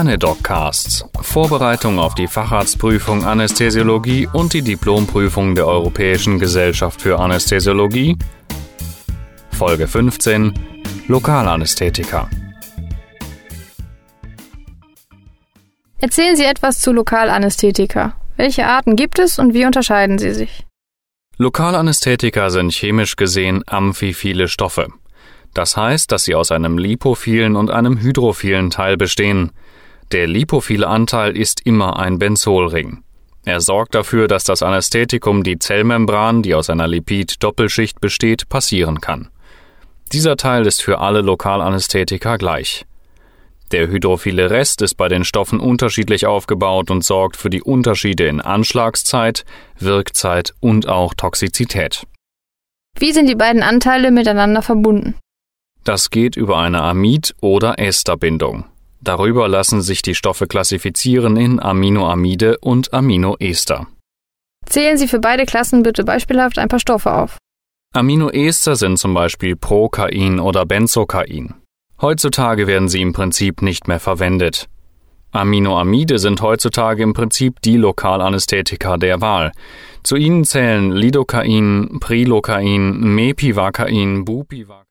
Anedoccasts. Vorbereitung auf die Facharztprüfung Anästhesiologie und die Diplomprüfung der Europäischen Gesellschaft für Anästhesiologie. Folge 15 Lokalanästhetika. Erzählen Sie etwas zu Lokalanästhetika. Welche Arten gibt es und wie unterscheiden sie sich? Lokalanästhetika sind chemisch gesehen amphiphile Stoffe. Das heißt, dass sie aus einem lipophilen und einem hydrophilen Teil bestehen. Der lipophile Anteil ist immer ein Benzolring. Er sorgt dafür, dass das Anästhetikum die Zellmembran, die aus einer Lipid-Doppelschicht besteht, passieren kann. Dieser Teil ist für alle Lokalanästhetika gleich. Der hydrophile Rest ist bei den Stoffen unterschiedlich aufgebaut und sorgt für die Unterschiede in Anschlagszeit, Wirkzeit und auch Toxizität. Wie sind die beiden Anteile miteinander verbunden? Das geht über eine Amid- oder Esterbindung. Darüber lassen sich die Stoffe klassifizieren in Aminoamide und Aminoester. Zählen Sie für beide Klassen bitte beispielhaft ein paar Stoffe auf. Aminoester sind zum Beispiel Prokain oder Benzokain. Heutzutage werden sie im Prinzip nicht mehr verwendet. Aminoamide sind heutzutage im Prinzip die Lokalanästhetika der Wahl. Zu ihnen zählen Lidocain, Prilocain, Mepivacain, Bupivacain.